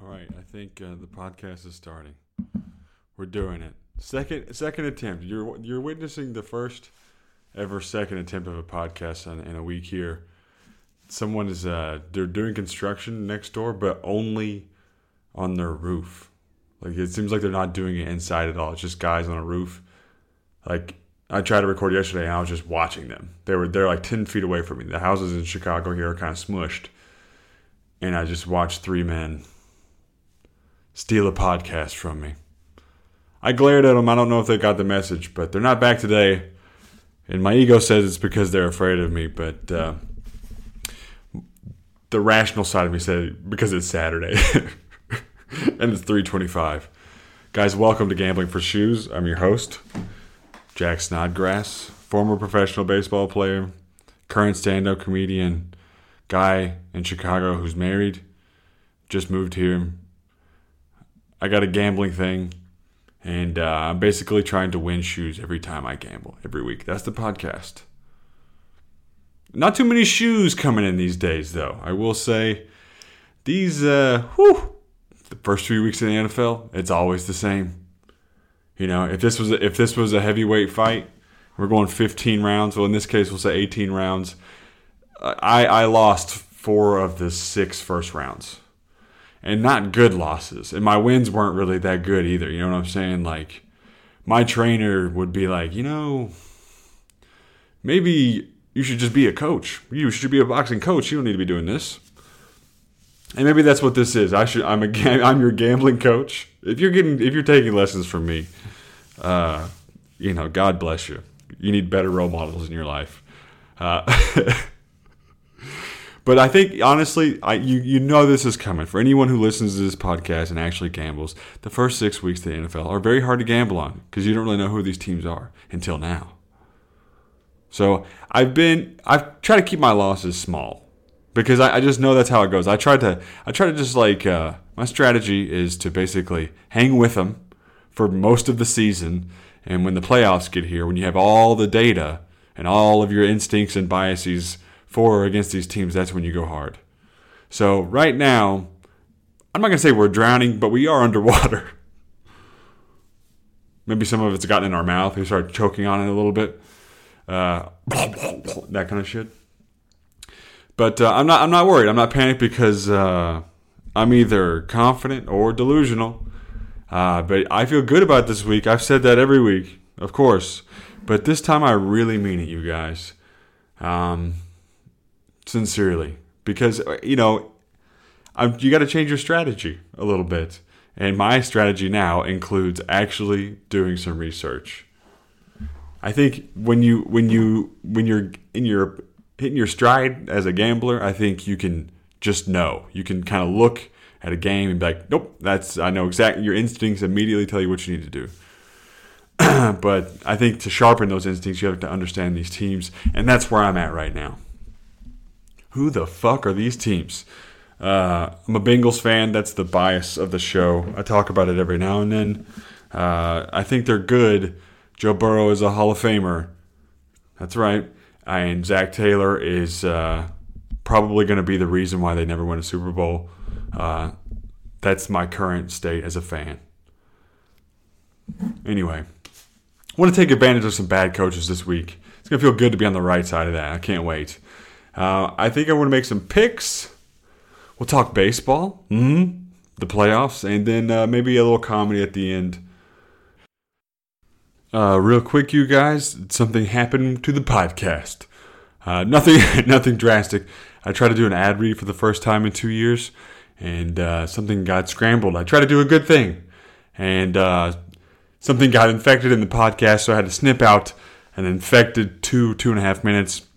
All right, I think uh, the podcast is starting. We're doing it. Second second attempt. You're you're witnessing the first ever second attempt of a podcast in, in a week here. Someone is uh they're doing construction next door, but only on their roof. Like it seems like they're not doing it inside at all. It's just guys on a roof. Like I tried to record yesterday, and I was just watching them. They were they're like ten feet away from me. The houses in Chicago here are kind of smushed, and I just watched three men steal a podcast from me. I glared at them. I don't know if they got the message, but they're not back today. And my ego says it's because they're afraid of me, but uh, the rational side of me said because it's Saturday and it's 325. Guys, welcome to Gambling for Shoes. I'm your host, Jack Snodgrass, former professional baseball player, current stand-up comedian, guy in Chicago who's married, just moved here. I got a gambling thing and uh, I'm basically trying to win shoes every time I gamble, every week. That's the podcast. Not too many shoes coming in these days, though. I will say, these, uh, whew, the first three weeks in the NFL, it's always the same. You know, if this was a, if this was a heavyweight fight, we're going 15 rounds. Well, in this case, we'll say 18 rounds. I I lost four of the six first rounds and not good losses. And my wins weren't really that good either. You know what I'm saying? Like, my trainer would be like, you know, maybe you should just be a coach. You should be a boxing coach. You don't need to be doing this. And maybe that's what this is. I should. I'm a. I'm your gambling coach. If you're getting, if you're taking lessons from me, uh, you know, God bless you. You need better role models in your life. Uh, But I think honestly, I you you know this is coming for anyone who listens to this podcast and actually gambles. The first six weeks of the NFL are very hard to gamble on because you don't really know who these teams are until now. So I've been I've tried to keep my losses small because I, I just know that's how it goes. I tried to I try to just like uh, my strategy is to basically hang with them for most of the season, and when the playoffs get here, when you have all the data and all of your instincts and biases for or against these teams, that's when you go hard. So right now, I'm not going to say we're drowning, but we are underwater. Maybe some of it's gotten in our mouth. We start choking on it a little bit. Uh, that kind of shit. But uh, I'm not. I'm not worried. I'm not panicked because uh, I'm either confident or delusional. Uh, but I feel good about this week. I've said that every week, of course. But this time I really mean it, you guys. Um, sincerely. Because uh, you know I'm, you got to change your strategy a little bit. And my strategy now includes actually doing some research. I think when you when you when you're in your hitting your stride as a gambler i think you can just know. You can kind of look at a game and be like nope that's i know exactly your instincts immediately tell you what you need to do. But i think to sharpen those instincts you have to understand these teams. And that's where i'm at right now who the fuck are these teams? Uh, I'm a Bengals fan. That's the bias of the show. I talk about it every now and then. Uh, I think they're good. Joe Burrow is a Hall of Famer. That's right. And Zac Taylor is uh, probably going to be the reason why they never win a Super Bowl. Uh, that's my current state as a fan. Anyway, I want to take advantage of some bad coaches this week. It's going to feel good to be on the right side of that. I can't wait. Uh, I think I want to make some picks. We'll talk baseball, mm-hmm. the playoffs, and then uh, maybe a little comedy at the end. Uh, real quick, you guys, something happened to the podcast. Uh, nothing, nothing drastic. I tried to do an ad read for the first time in two years, and uh, something got scrambled. I tried to do a good thing, and uh, something got infected in the podcast, so I had to snip out an infected two, two and a half minutes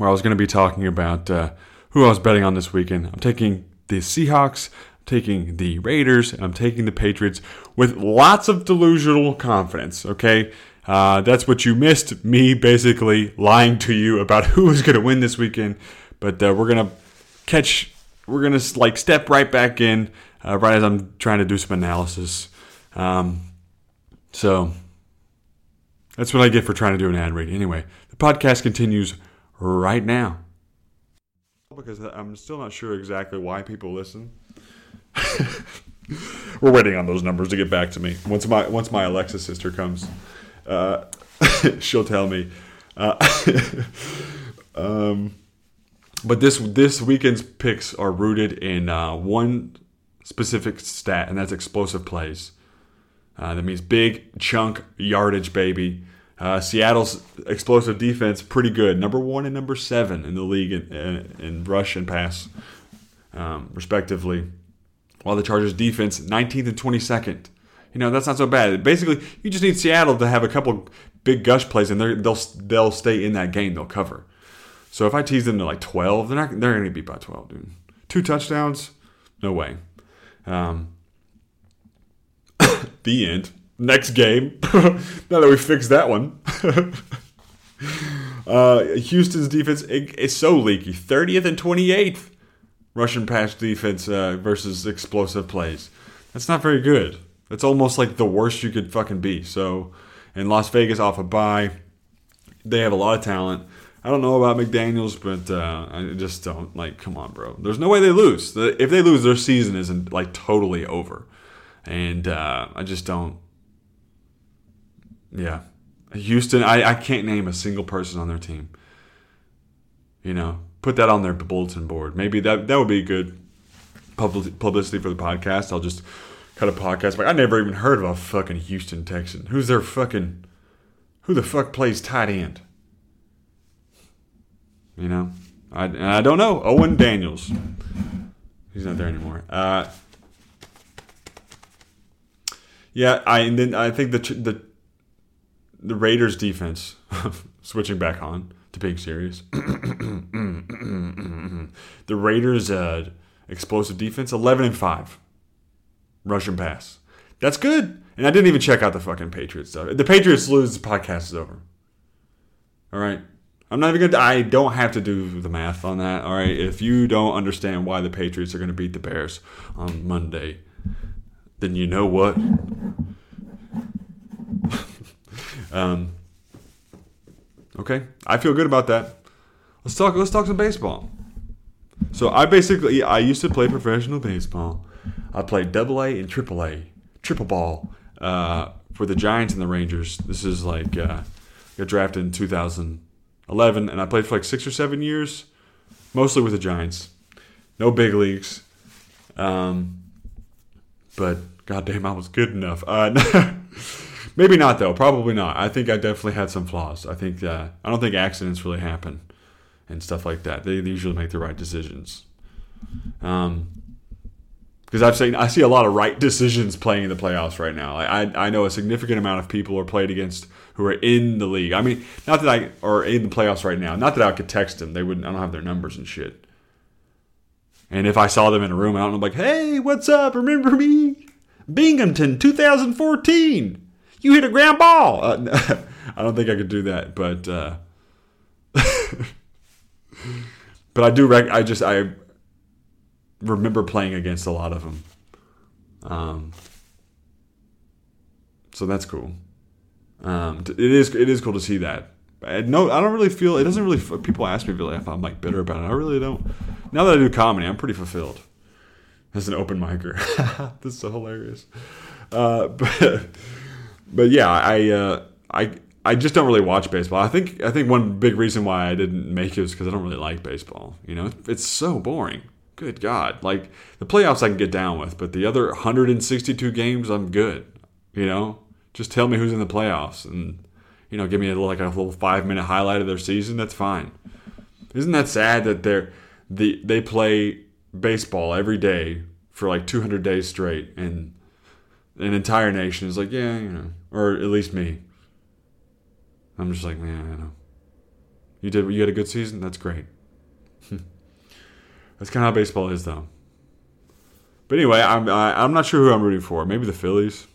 where I was going to be talking about uh, who I was betting on this weekend. I'm taking the Seahawks, I'm taking the Raiders, and I'm taking the Patriots with lots of delusional confidence. Okay, uh, that's what you missed. Me basically lying to you about who was going to win this weekend. But uh, we're gonna catch. We're gonna like step right back in uh, right as I'm trying to do some analysis. Um, so that's what I get for trying to do an ad read. Anyway, the podcast continues right now. Because I'm still not sure exactly why people listen. We're waiting on those numbers to get back to me. Once my once my Alexa sister comes, uh, she'll tell me. Uh, um, but this this weekend's picks are rooted in uh, one specific stat, and that's explosive plays. Uh, that means big chunk yardage, baby. Uh, Seattle's explosive defense pretty good, number one and number seven in the league in, in, in rush and pass, um, respectively. While the Chargers' defense 19th and 22nd. You know that's not so bad. Basically, you just need Seattle to have a couple big gush plays, and they'll they'll stay in that game. They'll cover. So if I tease them to like 12, they're not they're going to beat by 12, dude. Two touchdowns, no way. Um, the end. Next game. now that we fixed that one. uh, Houston's defense is so leaky. 30th and 28th rush and pass defense uh, versus explosive plays. That's not very good. That's almost like the worst you could fucking be. So, in Las Vegas off a bye, they have a lot of talent. I don't know about McDaniels, but uh, I just don't like. Come on, bro. There's no way they lose. If they lose, their season isn't like totally over, and uh, I just don't. Yeah, Houston. I, I can't name a single person on their team. You know, put that on their bulletin board. Maybe that that would be good publicity for the podcast. I'll just cut a podcast. Like I never even heard of a fucking Houston Texan. Who's their fucking? Who the fuck plays tight end? You know, I, I don't know. Owen Daniels. He's not there anymore. Uh, yeah, I and then I think the the the Raiders defense switching back on to being serious. the Raiders uh, explosive defense 11 and 5 rush and pass. That's good. And I didn't even check out the fucking Patriots stuff. The Patriots lose, the podcast is over. All right. I'm not even gonna. I don't have to do the math on that. All right. If you don't understand why the Patriots are gonna beat the Bears on Monday, then you know what. Um. Okay, I feel good about that. Let's talk. Let's talk some baseball. So I basically I used to play professional baseball. I played Double A and Triple A, triple ball uh, for the Giants and the Rangers. This is like uh, got drafted in 2011, and I played for like six or seven years, mostly with the Giants. No big leagues. Um, but goddamn, I was good enough. Uh, maybe not though. Probably not. I think I definitely had some flaws. I think uh, I don't think accidents really happen and stuff like that. They, they usually make the right decisions. Um, because I've seen I see a lot of right decisions playing in the playoffs right now. I, I I know a significant amount of people are played against who are in the league. I mean, not that I are in the playoffs right now. Not that I could text them. They wouldn't. I don't have their numbers and shit. And if I saw them in a room, I don't know, like, hey, what's up? Remember me? Binghamton, 2014. You hit a ground ball. Uh, I don't think I could do that, but uh, but I do. Rec- I just I remember playing against a lot of them. Um, so that's cool. Um, it is it is cool to see that. I, no, I don't really feel it doesn't really. People ask me if I'm like bitter about it. I really don't. Now that I do comedy, I'm pretty fulfilled as an open micer. this is so hilarious. Uh, but but yeah, I uh, I I just don't really watch baseball. I think I think one big reason why I didn't make it is because I don't really like baseball. You know, it's so boring. Good God, like the playoffs I can get down with, but the other 162 games I'm good. You know, just tell me who's in the playoffs and you know give me a, like a little five minute highlight of their season. That's fine. Isn't that sad that they're the they play baseball every day for like 200 days straight and an entire nation is like yeah you know or at least me. I'm just like man I know. You did you had a good season. That's great. That's kind of how baseball is though. But anyway, I'm I, am i am not sure who I'm rooting for. Maybe the Phillies.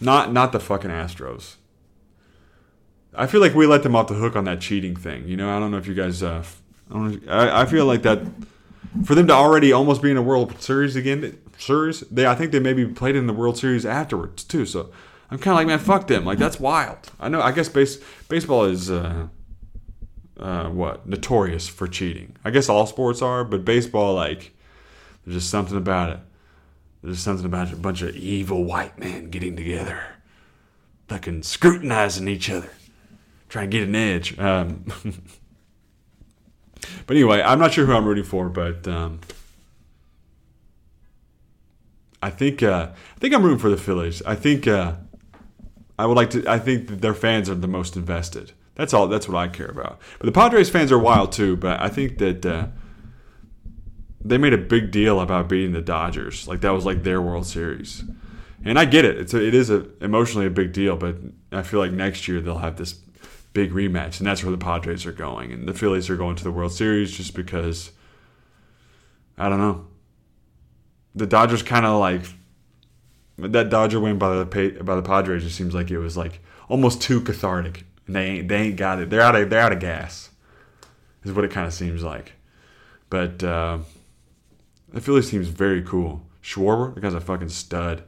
Not not the fucking Astros. I feel like we let them off the hook on that cheating thing. You know, I don't know if you guys. Uh, I, I, I feel like that for them to already almost be in a World Series again. Series, they I think they maybe played in the World Series afterwards too. So I'm kind of like, man, fuck them. Like that's wild. I know. I guess base baseball is. Uh, uh, what notorious for cheating. I guess all sports are, but baseball, like There's just something about it. There's just something about a bunch of evil white men getting together, fucking scrutinizing each other, trying to get an edge. Um, but anyway, I'm not sure who I'm rooting for, but um, I think uh, I think I'm rooting for the Phillies. I think uh, I would like to. I think their fans are the most invested. That's all. That's what I care about. But the Padres fans are wild too. But I think that uh, they made a big deal about beating the Dodgers. Like that was like their World Series. And I get it. It's a, it is a, emotionally a big deal. But I feel like next year they'll have this big rematch, and that's where the Padres are going, and the Phillies are going to the World Series just because. I don't know. The Dodgers kind of like that Dodger win by the by the Padres just seems like it was like almost too cathartic. And they ain't they ain't got it. They're out of they're out of gas. Is what it kind of seems like. But uh, the Phillies team's very cool. Schwarber, the guy's a fucking stud.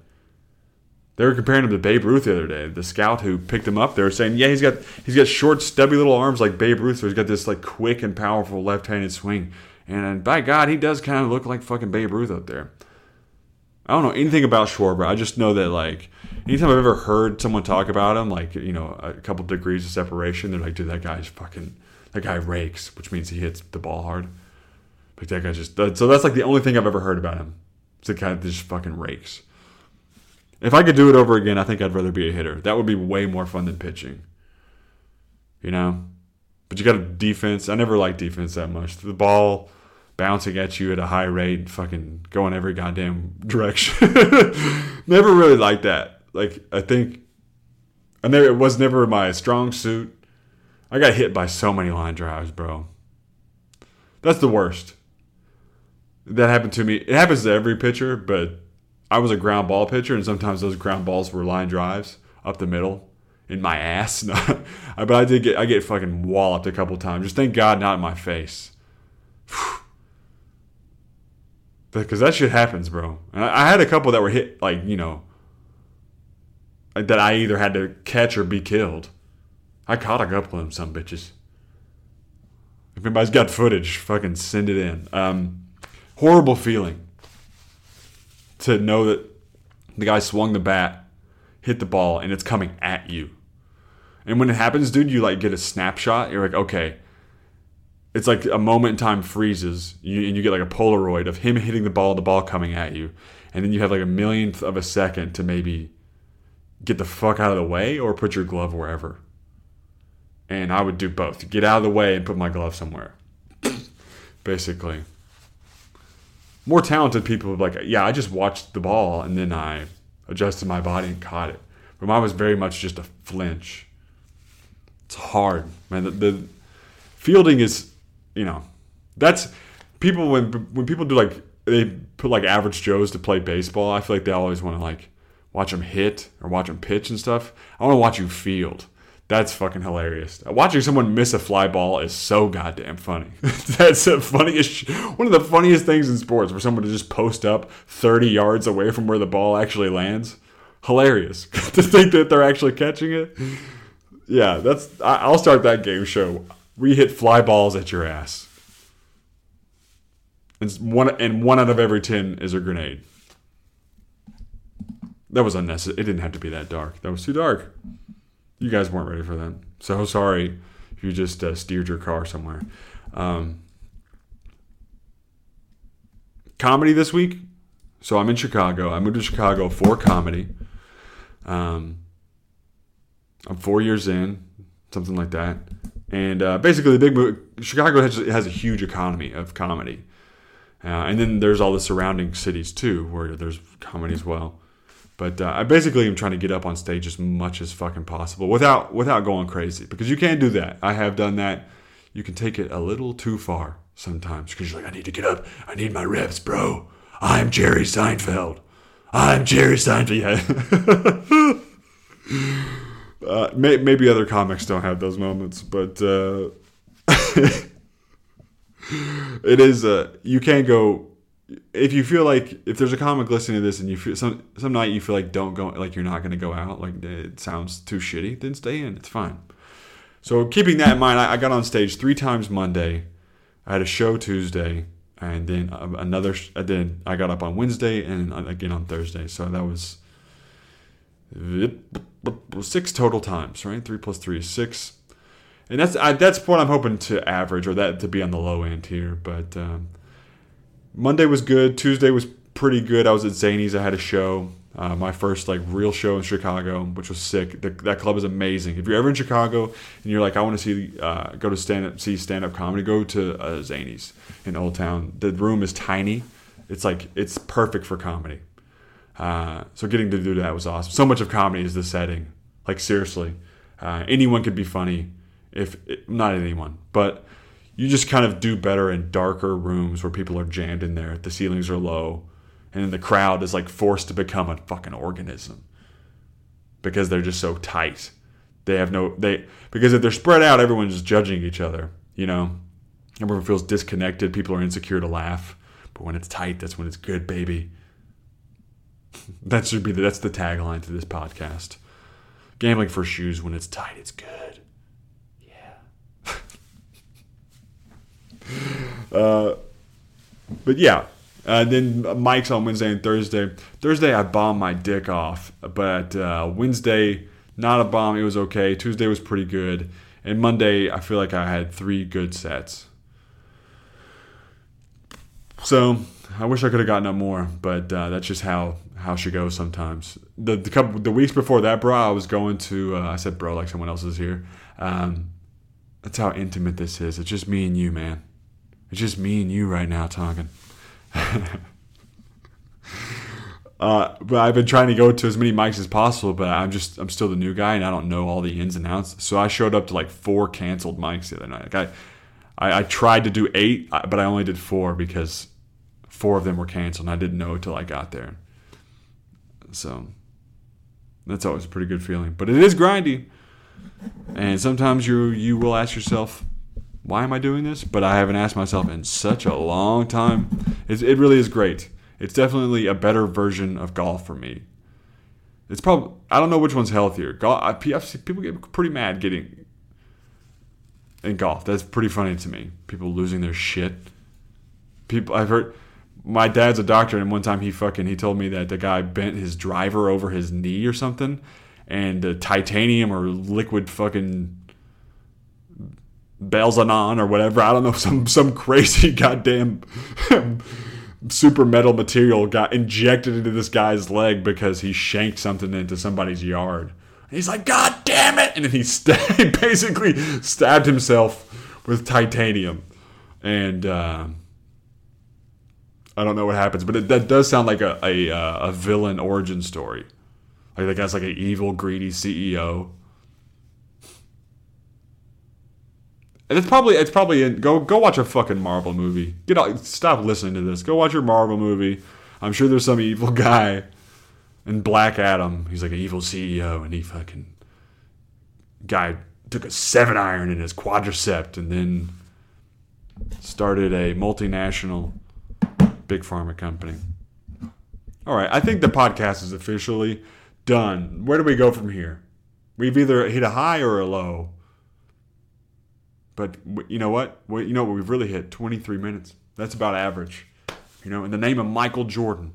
They were comparing him to Babe Ruth the other day. The scout who picked him up, they were saying, yeah, he's got he's got short, stubby little arms like Babe Ruth, so he's got this like quick and powerful left-handed swing. And by God, he does kind of look like fucking Babe Ruth out there. I don't know anything about Schwarber. I just know that like anytime I've ever heard someone talk about him, like you know a couple degrees of separation, they're like, dude, that guy's fucking that guy rakes, which means he hits the ball hard. But that guy just so that's like the only thing I've ever heard about him. It's the guy that just fucking rakes. If I could do it over again, I think I'd rather be a hitter. That would be way more fun than pitching. You know, but you got a defense. I never liked defense that much. The ball bouncing at you at a high rate, fucking going every goddamn direction. never really liked that. Like I think, I never it was never my strong suit. I got hit by so many line drives, bro. That's the worst. That happened to me. It happens to every pitcher, but I was a ground ball pitcher, and sometimes those ground balls were line drives up the middle in my ass. but I did get I get fucking walloped a couple times. Just thank God not in my face because that shit happens, bro. And I, I had a couple that were hit, like you know, that I either had to catch or be killed. I caught a couple of them, some bitches. If anybody's got footage, fucking send it in. Um, horrible feeling to know that the guy swung the bat, hit the ball, and it's coming at you. And when it happens, dude, you like get a snapshot. You're like, okay, it's like a moment in time freezes, you, and you get like a Polaroid of him hitting the ball, the ball coming at you, and then you have like a millionth of a second to maybe get the fuck out of the way or put your glove wherever. And I would do both: get out of the way and put my glove somewhere. Basically, more talented people would like, yeah, I just watched the ball and then I adjusted my body and caught it. But mine was very much just a flinch. It's hard, man. The, the fielding is you know, that's people when when people do like they put like average Joes to play baseball. I feel like they always want to like watch them hit or watch them pitch and stuff. I want to watch you field. That's fucking hilarious. Watching someone miss a fly ball is so goddamn funny. That's the funniest, one of the funniest things in sports, for someone to just post up 30 yards away from where the ball actually lands. Hilarious to think that they're actually catching it. Yeah, that's. I'll start that game show we hit fly balls at your ass. And one and one out of every ten is a grenade. That was unnecessary. It didn't have to be that dark. That was too dark. You guys weren't ready for that. So sorry if you just uh, steered your car somewhere. Um, comedy this week. So I'm in Chicago. I moved to Chicago for comedy. Um, I'm four years in, something like that. And uh, basically, the big Chicago has, has a huge economy of comedy. Uh, and then there's all the surrounding cities too, where there's comedy as well. But uh, I basically am trying to get up on stage as much as fucking possible without without going crazy because you can't do that. I have done that. You can take it a little too far sometimes because you're like, I need to get up. I need my reps, bro. I'm Jerry Seinfeld. I'm Jerry Seinfeld. Yeah. Uh, may, maybe other comics don't have those moments, but uh, it is. Uh, you can't go if you feel like if there's a comic listening to this and you feel some some night you feel like don't go like you're not to go out like it sounds too shitty, then stay in. It's fine. So keeping that in mind, I, I got on stage three times Monday. I had a show Tuesday, and then uh, another. Then I got up on Wednesday and uh, again on Thursday. So that was six total times, right? Three plus three is six, and that's I, that's what I'm hoping to average or that to be on the low end here. But um, Monday was good. Tuesday was pretty good. I was at Zanies. I had a show, uh, my first like real show in Chicago, which was sick. The, that club is amazing. If you're ever in Chicago and you're like, I want to see, uh, go to stand up, see stand up comedy, go to uh, Zanies in Old Town. The room is tiny. It's like it's perfect for comedy. Uh, so getting to do that was awesome. So much of comedy is the setting. Like seriously, uh, anyone could be funny. If not anyone, but you just kind of do better in darker rooms where people are jammed in there. The ceilings are low, and then the crowd is like forced to become a fucking organism because they're just so tight. They have no they because if they're spread out, everyone's just judging each other. You know, everyone feels disconnected. People are insecure to laugh, but when it's tight, that's when it's good, baby. That should be the, that's the tagline to this podcast. Gambling for shoes when it's tight, it's good. Yeah. uh, but yeah, uh, then Mike's on Wednesday and Thursday. Thursday I bombed my dick off, but uh, Wednesday not a bomb. It was okay. Tuesday was pretty good, and Monday I feel like I had three good sets. So I wish I could have gotten up more, but uh, that's just how how she goes sometimes. The the couple the weeks before that, bro, I was going to. Uh, I said, bro, like someone else is here. Um, that's how intimate this is. It's just me and you, man. It's just me and you right now talking. uh, but I've been trying to go to as many mics as possible, but I'm just I'm still the new guy and I don't know all the ins and outs. So I showed up to like four canceled mics the other night. Like I, I, I tried to do eight, but I only did four because four of them were canceled and I didn't know until I got there. So that's always a pretty good feeling. But it is grindy. And sometimes you you will ask yourself, why am I doing this? But I haven't asked myself in such a long time. It's, it really is great. It's definitely a better version of golf for me. It's probably I don't know which one's healthier. Golf, I, people get pretty mad getting in golf. That's pretty funny to me. People losing their shit. People I've heard. My dad's a doctor, and one time he fucking he told me that the guy bent his driver over his knee or something, and the titanium or liquid fucking Belzanon or whatever. I don't know some some crazy goddamn super metal material got injected into this guy's leg because he shanked something into somebody's yard. And he's like, God damn it! And then he, st- basically stabbed himself with titanium. And uh, I don't know what happens, but it, that does sound like a, a, uh, a villain origin story. Like the guy's like an evil, greedy CEO. And it's probably it's probably in, go go watch a fucking Marvel movie. Get out, stop listening to this. Go watch your Marvel movie. I'm sure there's some evil guy in Black Adam. He's like an evil CEO, and he fucking guy took a seven iron in his quadricep and then started a multinational big pharma company. All right, I think the podcast is officially done. Where do we go from here? We've either hit a high or a low. But you know what? You know what we've really hit? 23 minutes. That's about average. You know, in the name of Michael Jordan,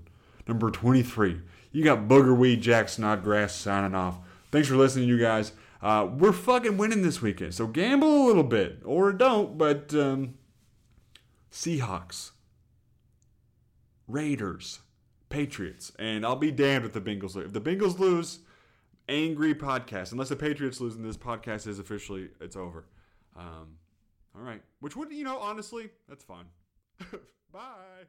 number 23. You got Booger Weed Jack Snodgrass signing off. Thanks for listening, you guys. Uh, we're fucking winning this weekend, so gamble a little bit or don't. But um, Seahawks, Raiders, Patriots, and I'll be damned if the Bengals lose. If the Bengals lose, angry podcast. Unless the Patriots lose, and this podcast is officially it's over. Um, all right. Which would, you know, honestly, that's fine. Bye.